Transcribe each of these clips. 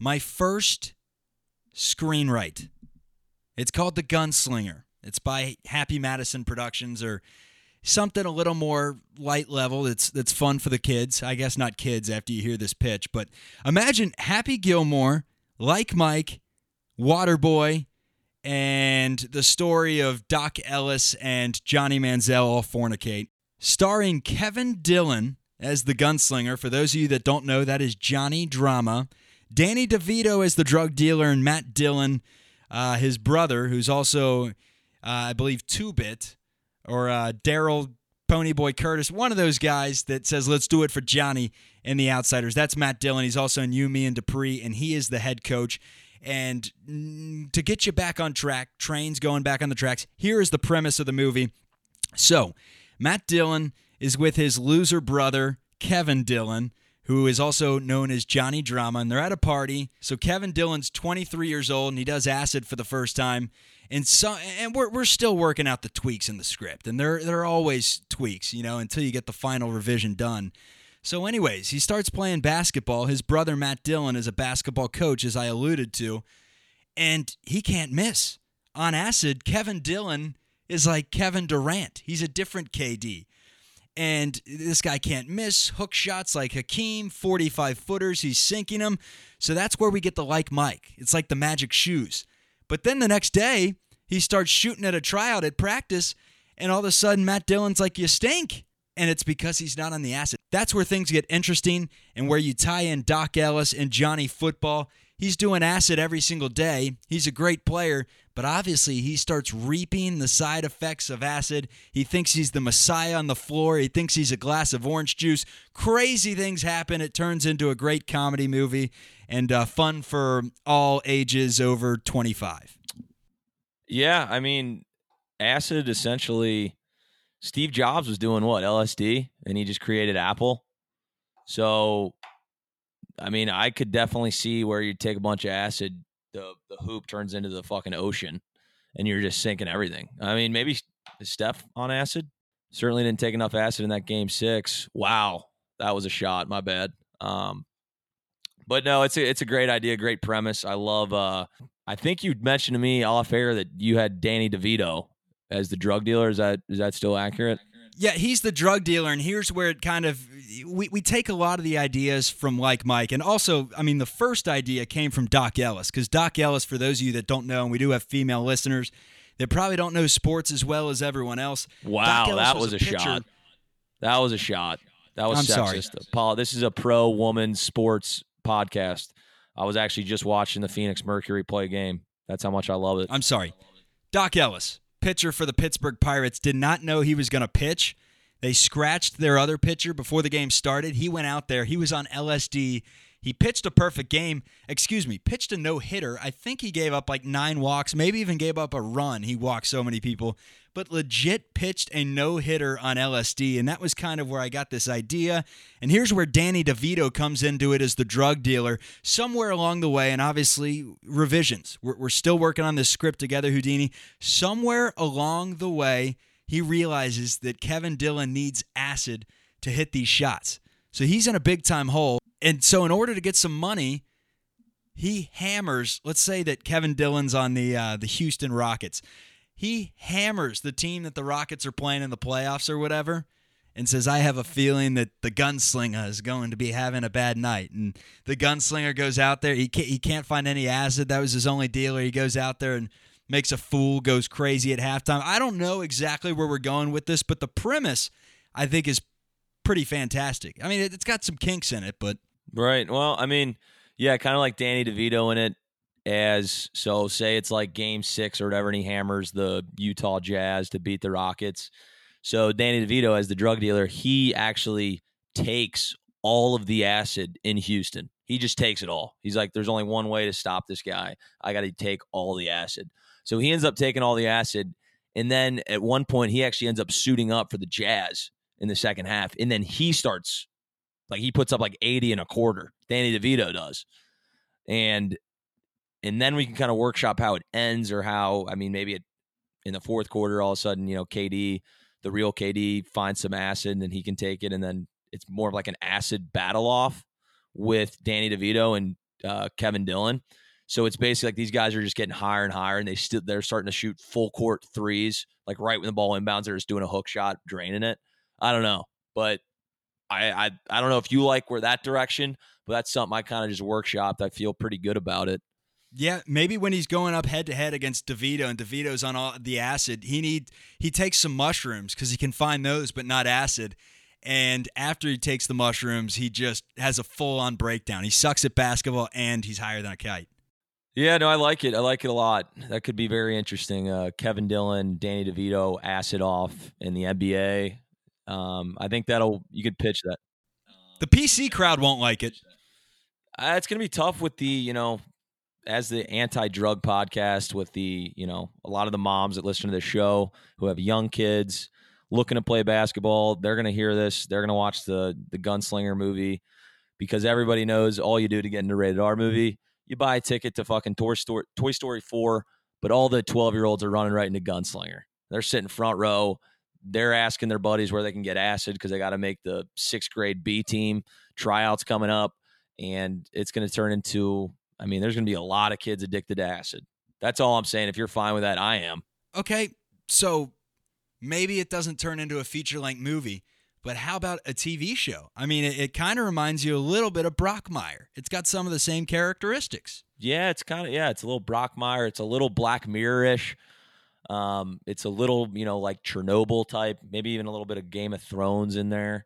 my first screenwrite. It's called The Gunslinger. It's by Happy Madison Productions or something a little more light level that's that's fun for the kids. I guess not kids after you hear this pitch, but imagine Happy Gilmore, like Mike, Waterboy, and the story of Doc Ellis and Johnny Manziel all fornicate, starring Kevin Dillon as the gunslinger. For those of you that don't know, that is Johnny Drama. Danny DeVito as the drug dealer, and Matt Dillon, uh, his brother, who's also, uh, I believe, two bit or uh, Daryl Ponyboy Curtis, one of those guys that says, let's do it for Johnny and the Outsiders. That's Matt Dillon. He's also in You, Me, and Dupree, and he is the head coach. And mm, to get you back on track, trains going back on the tracks, here is the premise of the movie. So, Matt Dillon is with his loser brother, Kevin Dillon, who is also known as Johnny Drama, and they're at a party. So, Kevin Dillon's 23 years old and he does acid for the first time. And so and we're, we're still working out the tweaks in the script and there there are always tweaks you know until you get the final revision done. So anyways he starts playing basketball. His brother matt dillon is a basketball coach as i alluded to and he can't miss. On acid kevin dillon is like kevin durant. He's a different kd and this guy can't miss hook shots like hakeem 45 footers he's sinking them so that's where we get the like mike it's like the magic shoes but then the next day, he starts shooting at a tryout at practice, and all of a sudden, Matt Dillon's like, You stink. And it's because he's not on the acid. That's where things get interesting and where you tie in Doc Ellis and Johnny Football. He's doing acid every single day. He's a great player, but obviously he starts reaping the side effects of acid. He thinks he's the messiah on the floor. He thinks he's a glass of orange juice. Crazy things happen. It turns into a great comedy movie and uh, fun for all ages over 25. Yeah, I mean, acid essentially. Steve Jobs was doing what LSD, and he just created Apple. So, I mean, I could definitely see where you take a bunch of acid, the the hoop turns into the fucking ocean, and you're just sinking everything. I mean, maybe Steph on acid. Certainly didn't take enough acid in that game six. Wow, that was a shot. My bad. Um, but no, it's a it's a great idea, great premise. I love. uh I think you mentioned to me off air that you had Danny DeVito as the drug dealer. Is that is that still accurate? Yeah, he's the drug dealer, and here's where it kind of we, we take a lot of the ideas from like Mike, and also, I mean, the first idea came from Doc Ellis because Doc Ellis, for those of you that don't know, and we do have female listeners that probably don't know sports as well as everyone else. Wow, that was, was, a, shot. That was a shot. That was I'm sexist. Sorry. Paul, this is a pro woman sports podcast. I was actually just watching the Phoenix Mercury play a game. That's how much I love it. I'm sorry. Doc Ellis, pitcher for the Pittsburgh Pirates, did not know he was going to pitch. They scratched their other pitcher before the game started. He went out there. He was on LSD. He pitched a perfect game. Excuse me, pitched a no hitter. I think he gave up like nine walks, maybe even gave up a run. He walked so many people but legit pitched a no hitter on LSD. And that was kind of where I got this idea. And here's where Danny DeVito comes into it as the drug dealer somewhere along the way. And obviously, revisions. We're, we're still working on this script together, Houdini. Somewhere along the way, he realizes that Kevin Dillon needs acid to hit these shots. So he's in a big time hole. And so, in order to get some money, he hammers. Let's say that Kevin Dillon's on the uh, the Houston Rockets he hammers the team that the Rockets are playing in the playoffs or whatever and says, I have a feeling that the gunslinger is going to be having a bad night. And the gunslinger goes out there. He can't, he can't find any acid. That was his only dealer. He goes out there and makes a fool, goes crazy at halftime. I don't know exactly where we're going with this, but the premise, I think, is pretty fantastic. I mean, it's got some kinks in it, but. Right. Well, I mean, yeah, kind of like Danny DeVito in it as so say it's like game six or whatever, and he hammers the Utah Jazz to beat the Rockets. So Danny DeVito, as the drug dealer, he actually takes all of the acid in Houston. He just takes it all. He's like, there's only one way to stop this guy. I got to take all the acid. So he ends up taking all the acid. And then at one point, he actually ends up suiting up for the Jazz in the second half. And then he starts, like, he puts up like 80 and a quarter. Danny DeVito does. And and then we can kind of workshop how it ends or how I mean maybe it, in the fourth quarter all of a sudden you know KD the real KD finds some acid and he can take it and then it's more of like an acid battle off with Danny DeVito and uh, Kevin Dillon. So it's basically like these guys are just getting higher and higher, and they still they're starting to shoot full court threes, like right when the ball inbounds, they're just doing a hook shot, draining it. I don't know, but I I, I don't know if you like where that direction, but that's something I kind of just workshopped. I feel pretty good about it. Yeah, maybe when he's going up head to head against DeVito and DeVito's on all the acid, he need he takes some mushrooms because he can find those, but not acid. And after he takes the mushrooms, he just has a full on breakdown. He sucks at basketball and he's higher than a kite. Yeah, no, I like it. I like it a lot. That could be very interesting. Uh, Kevin Dillon, Danny DeVito, acid off in the NBA. Um, I think that'll you could pitch that. The PC crowd won't like it. Uh, it's going to be tough with the you know as the anti-drug podcast with the you know a lot of the moms that listen to the show who have young kids looking to play basketball they're going to hear this they're going to watch the the gunslinger movie because everybody knows all you do to get into rated r movie you buy a ticket to fucking toy story, toy story 4 but all the 12 year olds are running right into gunslinger they're sitting front row they're asking their buddies where they can get acid because they got to make the sixth grade b team tryouts coming up and it's going to turn into I mean, there's going to be a lot of kids addicted to acid. That's all I'm saying. If you're fine with that, I am. Okay, so maybe it doesn't turn into a feature length movie, but how about a TV show? I mean, it, it kind of reminds you a little bit of Brockmire. It's got some of the same characteristics. Yeah, it's kind of yeah, it's a little Brockmire. It's a little Black Mirror ish. Um, it's a little you know like Chernobyl type, maybe even a little bit of Game of Thrones in there.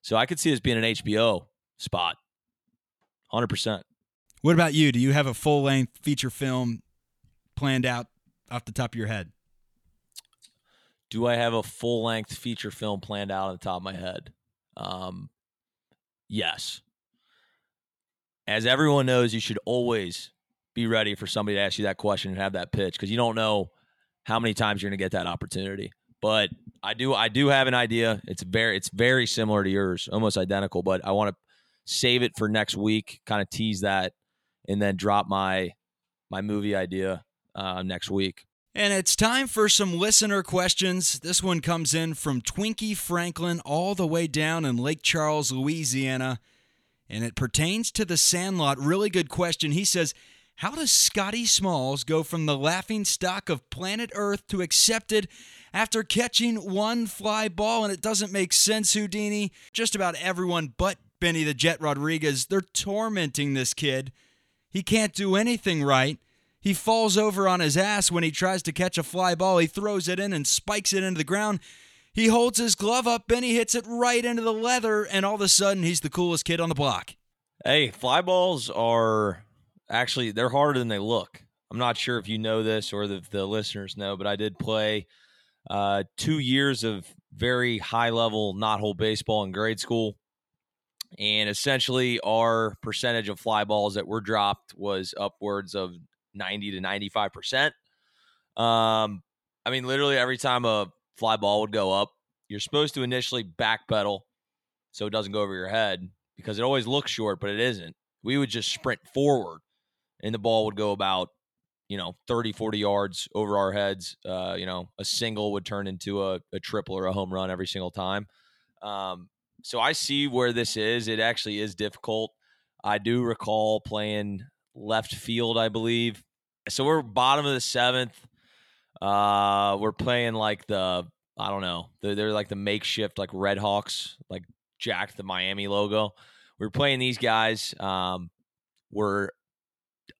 So I could see this being an HBO spot, hundred percent. What about you? Do you have a full length feature film planned out off the top of your head? Do I have a full length feature film planned out on the top of my head? Um, yes. As everyone knows, you should always be ready for somebody to ask you that question and have that pitch because you don't know how many times you're going to get that opportunity. But I do, I do have an idea. It's very, it's very similar to yours, almost identical. But I want to save it for next week. Kind of tease that and then drop my my movie idea uh, next week. And it's time for some listener questions. This one comes in from Twinkie Franklin, all the way down in Lake Charles, Louisiana, and it pertains to the Sandlot. Really good question. He says, "How does Scotty Smalls go from the laughing stock of planet Earth to accepted?" After catching one fly ball, and it doesn't make sense, Houdini. Just about everyone but Benny the Jet Rodriguez, they're tormenting this kid. He can't do anything right. He falls over on his ass when he tries to catch a fly ball. He throws it in and spikes it into the ground. He holds his glove up he hits it right into the leather, and all of a sudden he's the coolest kid on the block. Hey, fly balls are actually they're harder than they look. I'm not sure if you know this or the, the listeners know, but I did play uh, two years of very high level knot hole baseball in grade school. And essentially our percentage of fly balls that were dropped was upwards of 90 to 95 percent. Um i mean literally every time a fly ball would go up you're supposed to initially backpedal so it doesn't go over your head because it always looks short but it isn't. We would just sprint forward and the ball would go about you know 30 40 yards over our heads uh, you know a single would turn into a, a triple or a home run every single time um, so I see where this is. It actually is difficult. I do recall playing left field, I believe. So we're bottom of the seventh. Uh, we're playing like the I don't know. They're, they're like the makeshift like Red Hawks, like Jack the Miami logo. We're playing these guys. Um, we're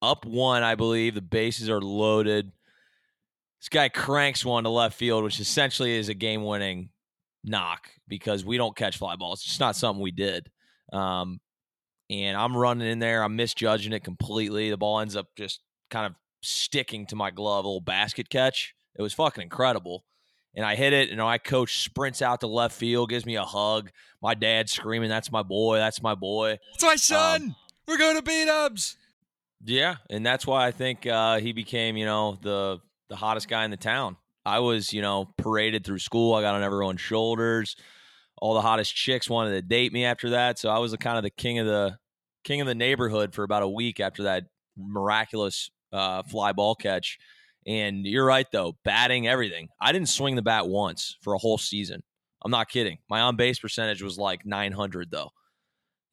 up one, I believe. The bases are loaded. This guy cranks one to left field, which essentially is a game winning knock because we don't catch fly balls. It's just not something we did. Um, and I'm running in there. I'm misjudging it completely. The ball ends up just kind of sticking to my glove, a little basket catch. It was fucking incredible. And I hit it, and my coach sprints out to left field, gives me a hug. My dad screaming, "That's my boy! That's my boy! That's my son! Um, We're going to beat ups!" Yeah, and that's why I think uh, he became, you know, the the hottest guy in the town. I was, you know, paraded through school. I got on everyone's shoulders. All the hottest chicks wanted to date me after that. So I was the kind of the king of the king of the neighborhood for about a week after that miraculous uh, fly ball catch. And you're right though, batting everything. I didn't swing the bat once for a whole season. I'm not kidding. My on base percentage was like 900 though.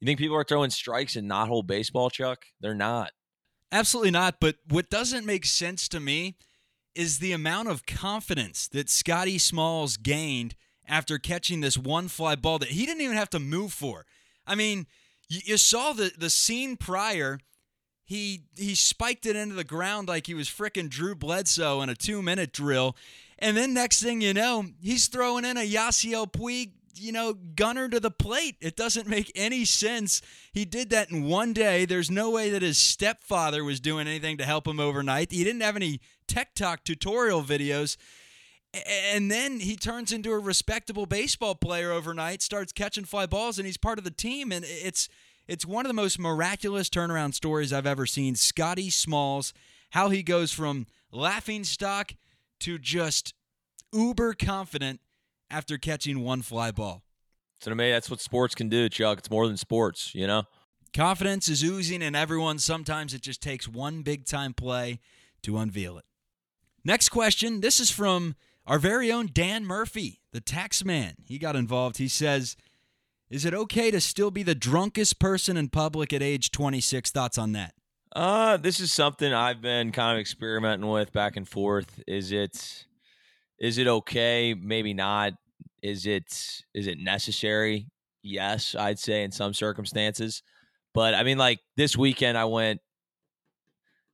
You think people are throwing strikes and knot hole baseball, Chuck? They're not. Absolutely not. But what doesn't make sense to me is the amount of confidence that Scotty Smalls gained after catching this one fly ball that he didn't even have to move for. I mean, you, you saw the the scene prior. He he spiked it into the ground like he was fricking Drew Bledsoe in a two minute drill, and then next thing you know, he's throwing in a Yasiel Puig you know, gunner to the plate. It doesn't make any sense. He did that in one day. There's no way that his stepfather was doing anything to help him overnight. He didn't have any TikTok tutorial videos. And then he turns into a respectable baseball player overnight, starts catching fly balls, and he's part of the team. And it's it's one of the most miraculous turnaround stories I've ever seen. Scotty Smalls, how he goes from laughing stock to just uber confident after catching one fly ball. So to me, that's what sports can do, Chuck. It's more than sports, you know? Confidence is oozing in everyone. Sometimes it just takes one big time play to unveil it. Next question. This is from our very own Dan Murphy, the tax man. He got involved. He says, Is it okay to still be the drunkest person in public at age 26? Thoughts on that? Uh, this is something I've been kind of experimenting with back and forth. Is it is it okay? Maybe not. Is it is it necessary? Yes, I'd say in some circumstances. But I mean, like this weekend, I went.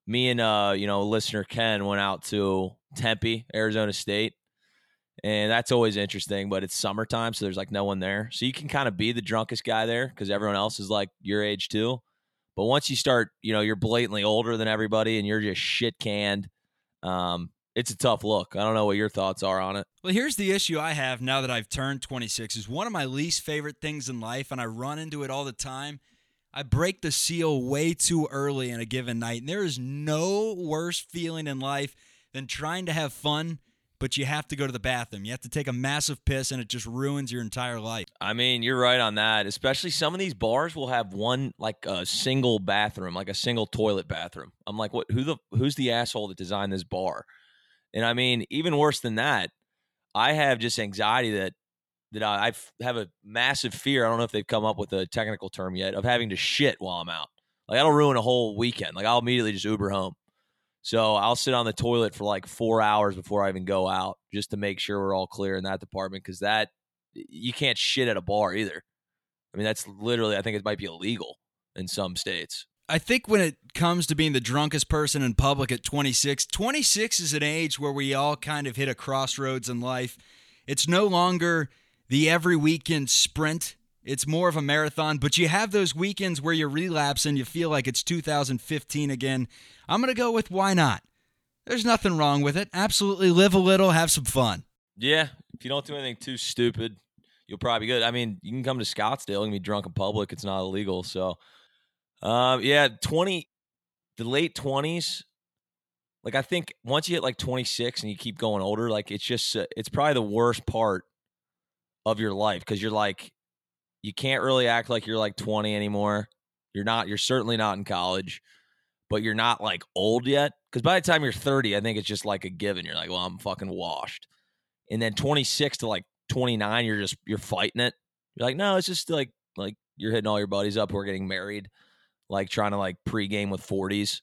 Me and uh, you know, listener Ken went out to Tempe, Arizona State, and that's always interesting. But it's summertime, so there's like no one there, so you can kind of be the drunkest guy there because everyone else is like your age too. But once you start, you know, you're blatantly older than everybody, and you're just shit canned. Um, it's a tough look. I don't know what your thoughts are on it. Well, here's the issue I have now that I've turned 26 is one of my least favorite things in life and I run into it all the time. I break the seal way too early in a given night. And there is no worse feeling in life than trying to have fun, but you have to go to the bathroom. You have to take a massive piss and it just ruins your entire life. I mean, you're right on that. Especially some of these bars will have one like a single bathroom, like a single toilet bathroom. I'm like, what who the who's the asshole that designed this bar? And I mean, even worse than that, I have just anxiety that that I, I have a massive fear. I don't know if they've come up with a technical term yet of having to shit while I'm out. Like that'll ruin a whole weekend. Like I'll immediately just Uber home. So I'll sit on the toilet for like four hours before I even go out, just to make sure we're all clear in that department. Because that you can't shit at a bar either. I mean, that's literally I think it might be illegal in some states. I think when it comes to being the drunkest person in public at 26, 26 is an age where we all kind of hit a crossroads in life. It's no longer the every weekend sprint, it's more of a marathon, but you have those weekends where you relapse and you feel like it's 2015 again. I'm going to go with why not? There's nothing wrong with it. Absolutely live a little, have some fun. Yeah, if you don't do anything too stupid, you'll probably be good. I mean, you can come to Scottsdale and be drunk in public. It's not illegal. So um, yeah, twenty, the late twenties. Like I think once you hit like twenty six and you keep going older, like it's just uh, it's probably the worst part of your life because you're like you can't really act like you're like twenty anymore. You're not. You're certainly not in college, but you're not like old yet. Because by the time you're thirty, I think it's just like a given. You're like, well, I'm fucking washed. And then twenty six to like twenty nine, you're just you're fighting it. You're like, no, it's just like like you're hitting all your buddies up who are getting married like trying to like pregame with 40s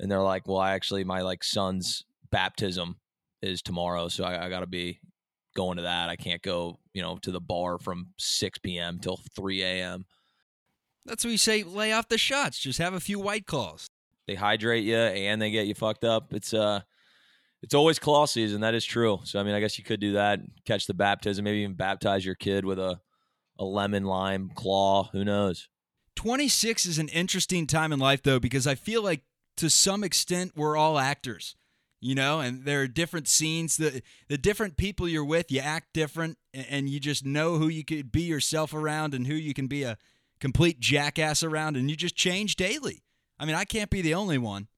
and they're like well i actually my like son's baptism is tomorrow so i, I gotta be going to that. I can't go you know to the bar from 6 p.m till 3 a.m that's what you say lay off the shots just have a few white claws. They hydrate you and they get you fucked up. It's uh it's always claw season that is true. So i mean i guess you could do that catch the baptism maybe even baptize your kid with a a lemon lime claw who knows 26 is an interesting time in life, though, because I feel like to some extent we're all actors, you know, and there are different scenes. The, the different people you're with, you act different, and you just know who you could be yourself around and who you can be a complete jackass around, and you just change daily. I mean, I can't be the only one.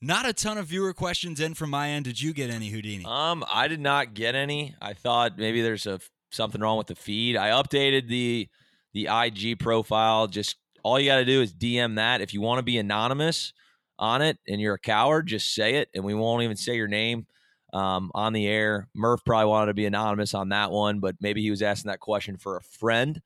Not a ton of viewer questions in from my end. Did you get any Houdini? Um, I did not get any. I thought maybe there's a something wrong with the feed. I updated the the IG profile just all you got to do is DM that. If you want to be anonymous on it and you're a coward, just say it, and we won't even say your name um, on the air. Murph probably wanted to be anonymous on that one, but maybe he was asking that question for a friend.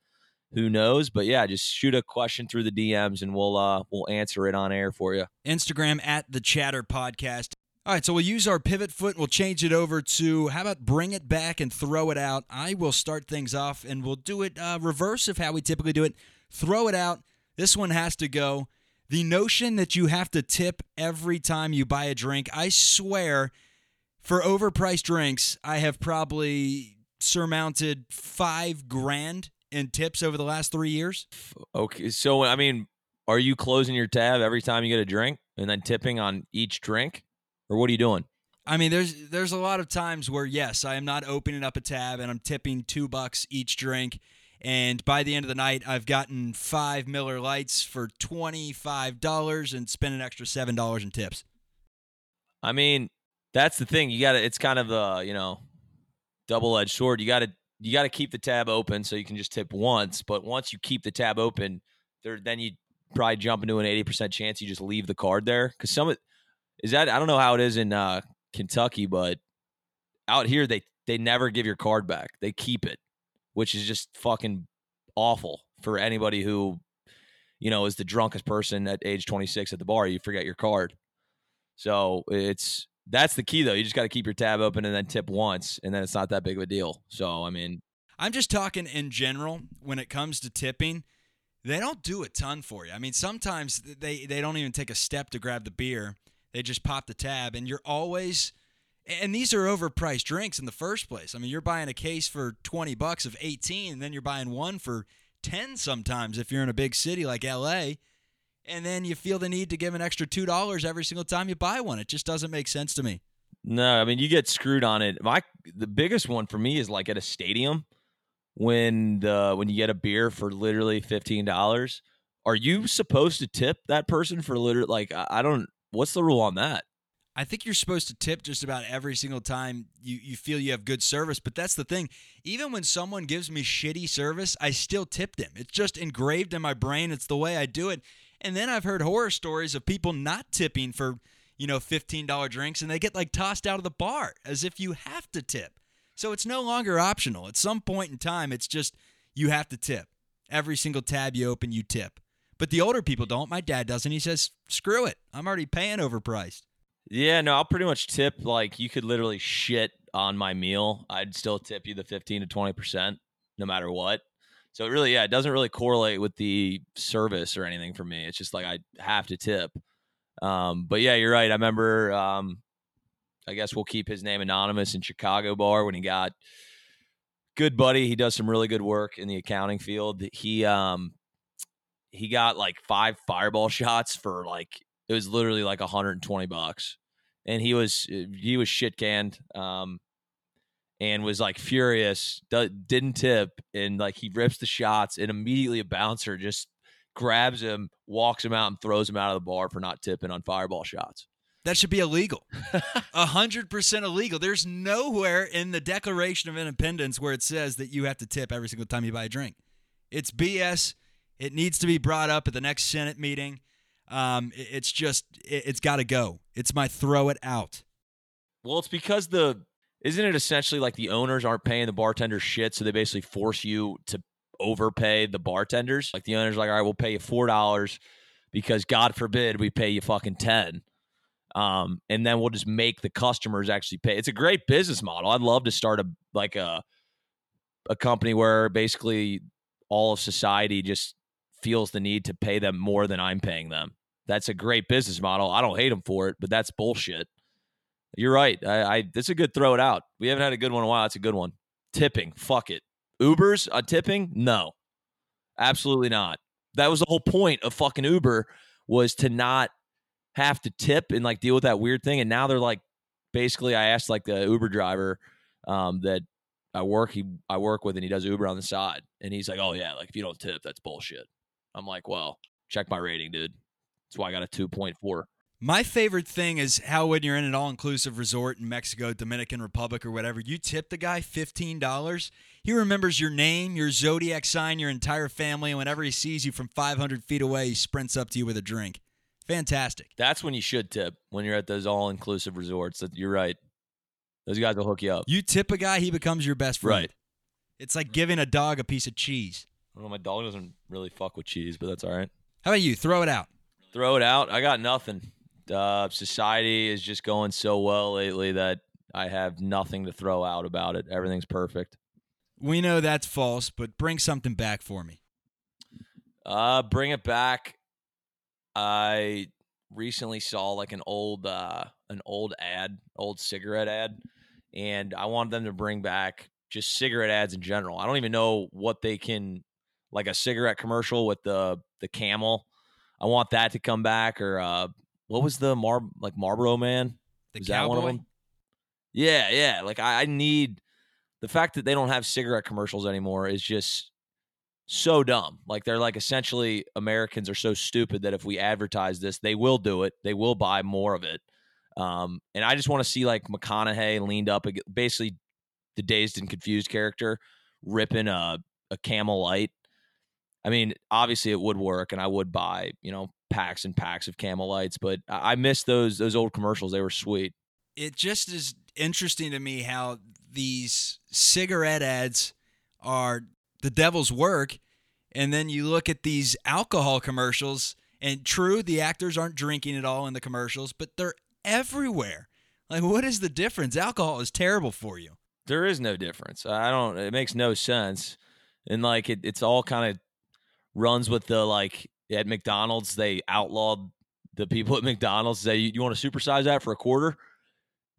who knows? But yeah, just shoot a question through the DMs and we'll uh we'll answer it on air for you. Instagram at the Chatter Podcast. All right, so we'll use our pivot foot we'll change it over to how about bring it back and throw it out. I will start things off and we'll do it uh, reverse of how we typically do it. Throw it out. This one has to go. The notion that you have to tip every time you buy a drink, I swear, for overpriced drinks, I have probably surmounted five grand in tips over the last three years. Okay, so I mean, are you closing your tab every time you get a drink and then tipping on each drink, or what are you doing? I mean, there's there's a lot of times where yes, I am not opening up a tab and I'm tipping two bucks each drink, and by the end of the night, I've gotten five Miller Lights for twenty five dollars and spent an extra seven dollars in tips. I mean, that's the thing. You got to. It's kind of a you know, double edged sword. You got to you got to keep the tab open so you can just tip once. But once you keep the tab open, there then you probably jump into an eighty percent chance you just leave the card there because some is that I don't know how it is in uh, Kentucky, but out here they they never give your card back. They keep it, which is just fucking awful for anybody who you know is the drunkest person at age 26 at the bar. You forget your card. So it's that's the key though. You just got to keep your tab open and then tip once, and then it's not that big of a deal. So I mean, I'm just talking in general when it comes to tipping. They don't do a ton for you. I mean, sometimes they they don't even take a step to grab the beer. They just pop the tab, and you're always. And these are overpriced drinks in the first place. I mean, you're buying a case for 20 bucks of 18, and then you're buying one for 10 sometimes if you're in a big city like LA and then you feel the need to give an extra two dollars every single time you buy one. It just doesn't make sense to me. No, I mean you get screwed on it. My the biggest one for me is like at a stadium when the when you get a beer for literally fifteen dollars. Are you supposed to tip that person for literally like I don't what's the rule on that? I think you're supposed to tip just about every single time you, you feel you have good service. But that's the thing. Even when someone gives me shitty service, I still tip them. It's just engraved in my brain. It's the way I do it. And then I've heard horror stories of people not tipping for, you know, $15 drinks and they get like tossed out of the bar as if you have to tip. So it's no longer optional. At some point in time, it's just you have to tip. Every single tab you open, you tip. But the older people don't. My dad doesn't. He says, screw it. I'm already paying overpriced. Yeah, no, I'll pretty much tip like you could literally shit on my meal. I'd still tip you the 15 to 20% no matter what. So it really, yeah, it doesn't really correlate with the service or anything for me. It's just like I have to tip. Um, but yeah, you're right. I remember. Um, I guess we'll keep his name anonymous in Chicago bar when he got good buddy. He does some really good work in the accounting field. He um he got like five fireball shots for like it was literally like 120 bucks, and he was he was shit canned. Um, and was like furious, didn't tip, and like he rips the shots, and immediately a bouncer just grabs him, walks him out, and throws him out of the bar for not tipping on fireball shots. That should be illegal. Hundred percent illegal. There's nowhere in the Declaration of Independence where it says that you have to tip every single time you buy a drink. It's BS. It needs to be brought up at the next Senate meeting. Um, it's just, it's got to go. It's my throw it out. Well, it's because the isn't it essentially like the owners aren't paying the bartenders shit, so they basically force you to overpay the bartenders? Like the owners like, all right, we'll pay you four dollars because God forbid we pay you fucking ten. Um, and then we'll just make the customers actually pay. It's a great business model. I'd love to start a like a a company where basically all of society just feels the need to pay them more than I'm paying them. That's a great business model. I don't hate them for it, but that's bullshit. You're right. I, I that's a good throw it out. We haven't had a good one in a while. That's a good one. Tipping. Fuck it. Ubers on tipping? No. Absolutely not. That was the whole point of fucking Uber was to not have to tip and like deal with that weird thing. And now they're like basically I asked like the Uber driver um, that I work he I work with and he does Uber on the side. And he's like, Oh yeah, like if you don't tip, that's bullshit. I'm like, Well, check my rating, dude. That's why I got a two point four. My favorite thing is how when you're in an all-inclusive resort in Mexico, Dominican Republic, or whatever, you tip the guy fifteen dollars. He remembers your name, your zodiac sign, your entire family, and whenever he sees you from 500 feet away, he sprints up to you with a drink. Fantastic. That's when you should tip when you're at those all-inclusive resorts. You're right. Those guys will hook you up. You tip a guy, he becomes your best friend. Right. It's like giving a dog a piece of cheese. Don't know. My dog doesn't really fuck with cheese, but that's all right. How about you? Throw it out. Throw it out. I got nothing. Uh, society is just going so well lately that I have nothing to throw out about it. Everything's perfect. We know that's false, but bring something back for me. Uh, bring it back. I recently saw like an old uh an old ad, old cigarette ad, and I want them to bring back just cigarette ads in general. I don't even know what they can like a cigarette commercial with the the camel. I want that to come back or uh what was the Mar like Marlboro man? The Was that one of cowboy. them? Yeah, yeah. Like I, I need the fact that they don't have cigarette commercials anymore is just so dumb. Like they're like essentially Americans are so stupid that if we advertise this, they will do it. They will buy more of it. Um, and I just want to see like McConaughey leaned up, basically the dazed and confused character ripping a a Camel Light. I mean, obviously it would work, and I would buy you know packs and packs of Camel Lights, but I miss those those old commercials. They were sweet. it just is interesting to me how these cigarette ads are the devil's work and then you look at these alcohol commercials and true the actors aren't drinking at all in the commercials but they're everywhere like what is the difference alcohol is terrible for you There is no difference. I don't. It makes no sense, and like it, it's all kind of runs with the like at McDonald's they outlawed the people at McDonald's They you, want to supersize that for a quarter?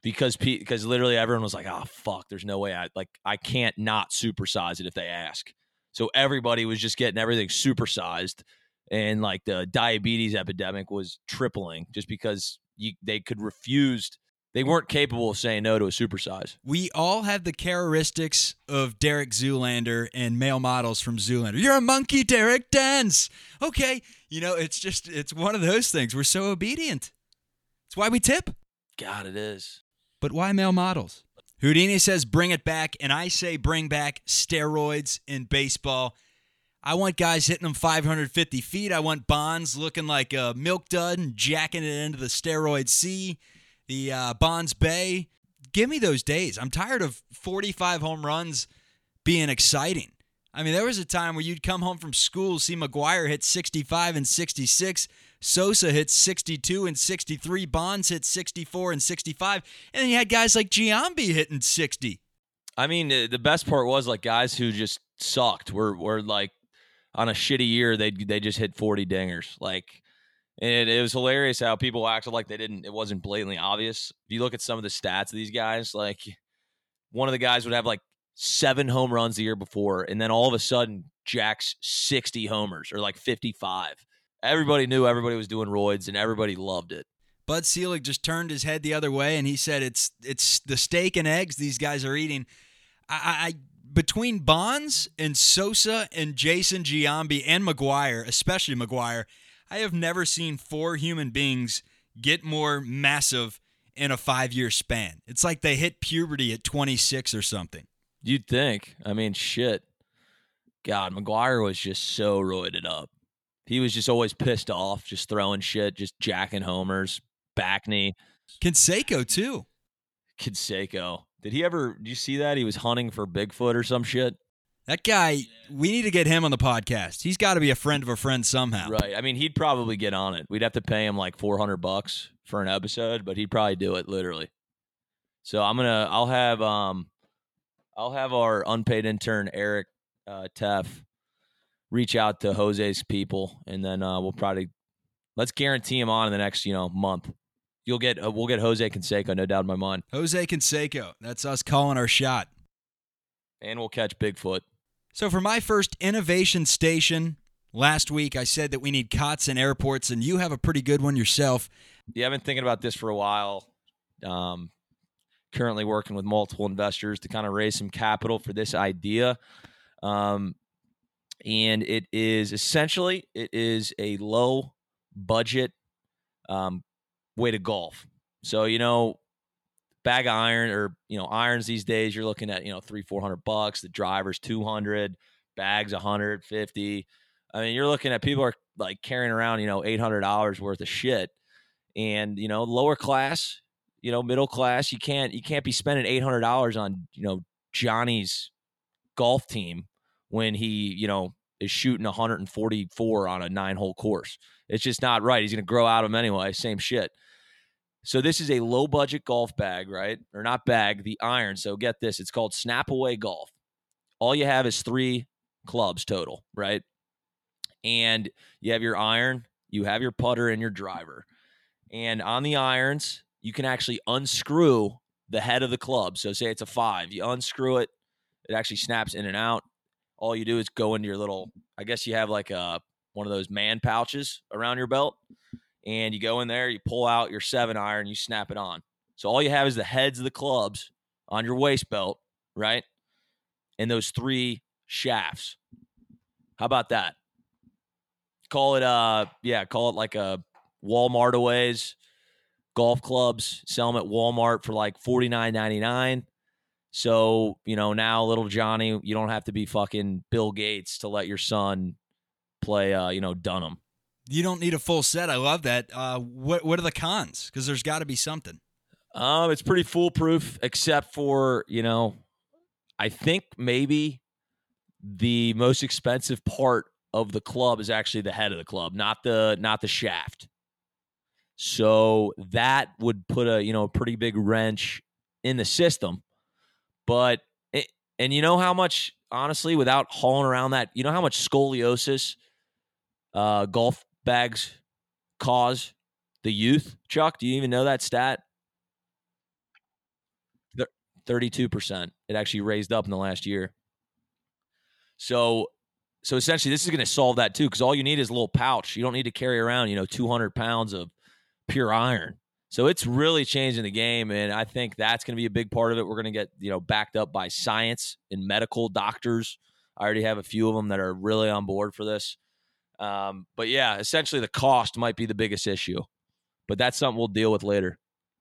Because because literally everyone was like oh fuck there's no way I like I can't not supersize it if they ask. So everybody was just getting everything supersized and like the diabetes epidemic was tripling just because you, they could refuse they weren't capable of saying no to a supersize we all have the characteristics of Derek Zoolander and male models from Zoolander. You're a monkey, Derek. Dance. Okay. You know, it's just, it's one of those things. We're so obedient. It's why we tip. God, it is. But why male models? Houdini says bring it back, and I say bring back steroids in baseball. I want guys hitting them 550 feet. I want Bonds looking like a milk dud and jacking it into the steroid sea, the uh, Bonds Bay. Give me those days. I'm tired of 45 home runs being exciting. I mean, there was a time where you'd come home from school, see McGwire hit 65 and 66, Sosa hit 62 and 63, Bonds hit 64 and 65, and then you had guys like Giambi hitting 60. I mean, the best part was like guys who just sucked were were like on a shitty year they they just hit 40 dingers. Like and it, it was hilarious how people acted like they didn't it wasn't blatantly obvious. If you look at some of the stats of these guys, like one of the guys would have like seven home runs the year before and then all of a sudden jacks 60 homers or like 55. Everybody knew everybody was doing roids and everybody loved it. Bud Selig just turned his head the other way and he said it's it's the steak and eggs these guys are eating. I, I between Bonds and Sosa and Jason Giambi and McGwire, especially McGwire, I have never seen four human beings get more massive in a five year span. It's like they hit puberty at 26 or something. You'd think. I mean, shit. God, McGwire was just so roided up. He was just always pissed off, just throwing shit, just jacking homers. Backney, Canseco too. Kidseko. Did he ever? Did you see that? He was hunting for Bigfoot or some shit. That guy, we need to get him on the podcast. He's got to be a friend of a friend somehow. Right. I mean, he'd probably get on it. We'd have to pay him like four hundred bucks for an episode, but he'd probably do it literally. So I'm gonna. I'll have um, I'll have our unpaid intern Eric uh, Teff reach out to Jose's people, and then uh, we'll probably let's guarantee him on in the next you know month. You'll get uh, we'll get Jose Canseco, no doubt in my mind, Jose Canseco. That's us calling our shot. and we'll catch Bigfoot. So, for my first innovation station last week, I said that we need cots in airports, and you have a pretty good one yourself. Yeah, I've been thinking about this for a while. Um, currently working with multiple investors to kind of raise some capital for this idea. Um, and it is essentially it is a low budget um, way to golf. So you know, bag of iron or you know irons these days, you're looking at you know three four hundred bucks. The drivers two hundred, bags one hundred fifty. I mean, you're looking at people are like carrying around you know eight hundred dollars worth of shit and you know lower class you know middle class you can't you can't be spending $800 on you know johnny's golf team when he you know is shooting 144 on a nine hole course. It's just not right. He's going to grow out of them anyway. Same shit. So this is a low budget golf bag, right? Or not bag, the iron. So get this, it's called Snap Away Golf. All you have is three clubs total, right? And you have your iron, you have your putter, and your driver. And on the irons, you can actually unscrew the head of the club. So say it's a five, you unscrew it, it actually snaps in and out. All you do is go into your little, I guess you have like a one of those man pouches around your belt, and you go in there, you pull out your seven iron, you snap it on. So all you have is the heads of the clubs on your waist belt, right? And those three shafts. How about that? Call it uh yeah, call it like a Walmart aways golf clubs, sell them at Walmart for like forty nine ninety nine. So, you know, now little Johnny, you don't have to be fucking Bill Gates to let your son play uh, you know, Dunham. You don't need a full set. I love that. Uh, what what are the cons? Because there's got to be something. Um, it's pretty foolproof, except for you know, I think maybe the most expensive part of the club is actually the head of the club, not the not the shaft. So that would put a you know a pretty big wrench in the system. But it, and you know how much honestly, without hauling around that, you know how much scoliosis uh, golf bags cause the youth. Chuck, do you even know that stat? Thirty-two percent. It actually raised up in the last year. So, so essentially, this is going to solve that too, because all you need is a little pouch. You don't need to carry around, you know, two hundred pounds of pure iron. So it's really changing the game, and I think that's going to be a big part of it. We're going to get you know backed up by science and medical doctors. I already have a few of them that are really on board for this. Um, but yeah, essentially the cost might be the biggest issue, but that's something we'll deal with later.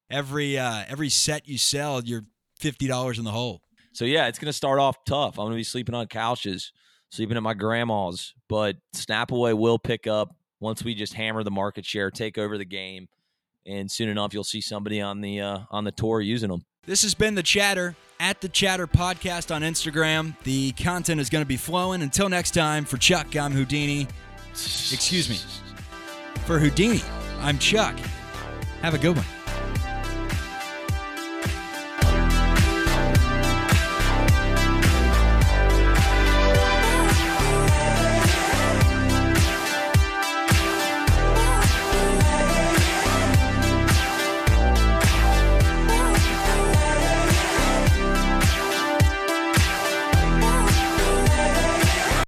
Every uh, every set you sell, you're fifty dollars in the hole. So yeah, it's going to start off tough. I'm going to be sleeping on couches, sleeping at my grandma's, but Snapaway will pick up once we just hammer the market share, take over the game and soon enough you'll see somebody on the uh, on the tour using them. This has been the Chatter at the Chatter podcast on Instagram. The content is going to be flowing. Until next time, for Chuck, I'm Houdini. Excuse me. For Houdini, I'm Chuck. Have a good one.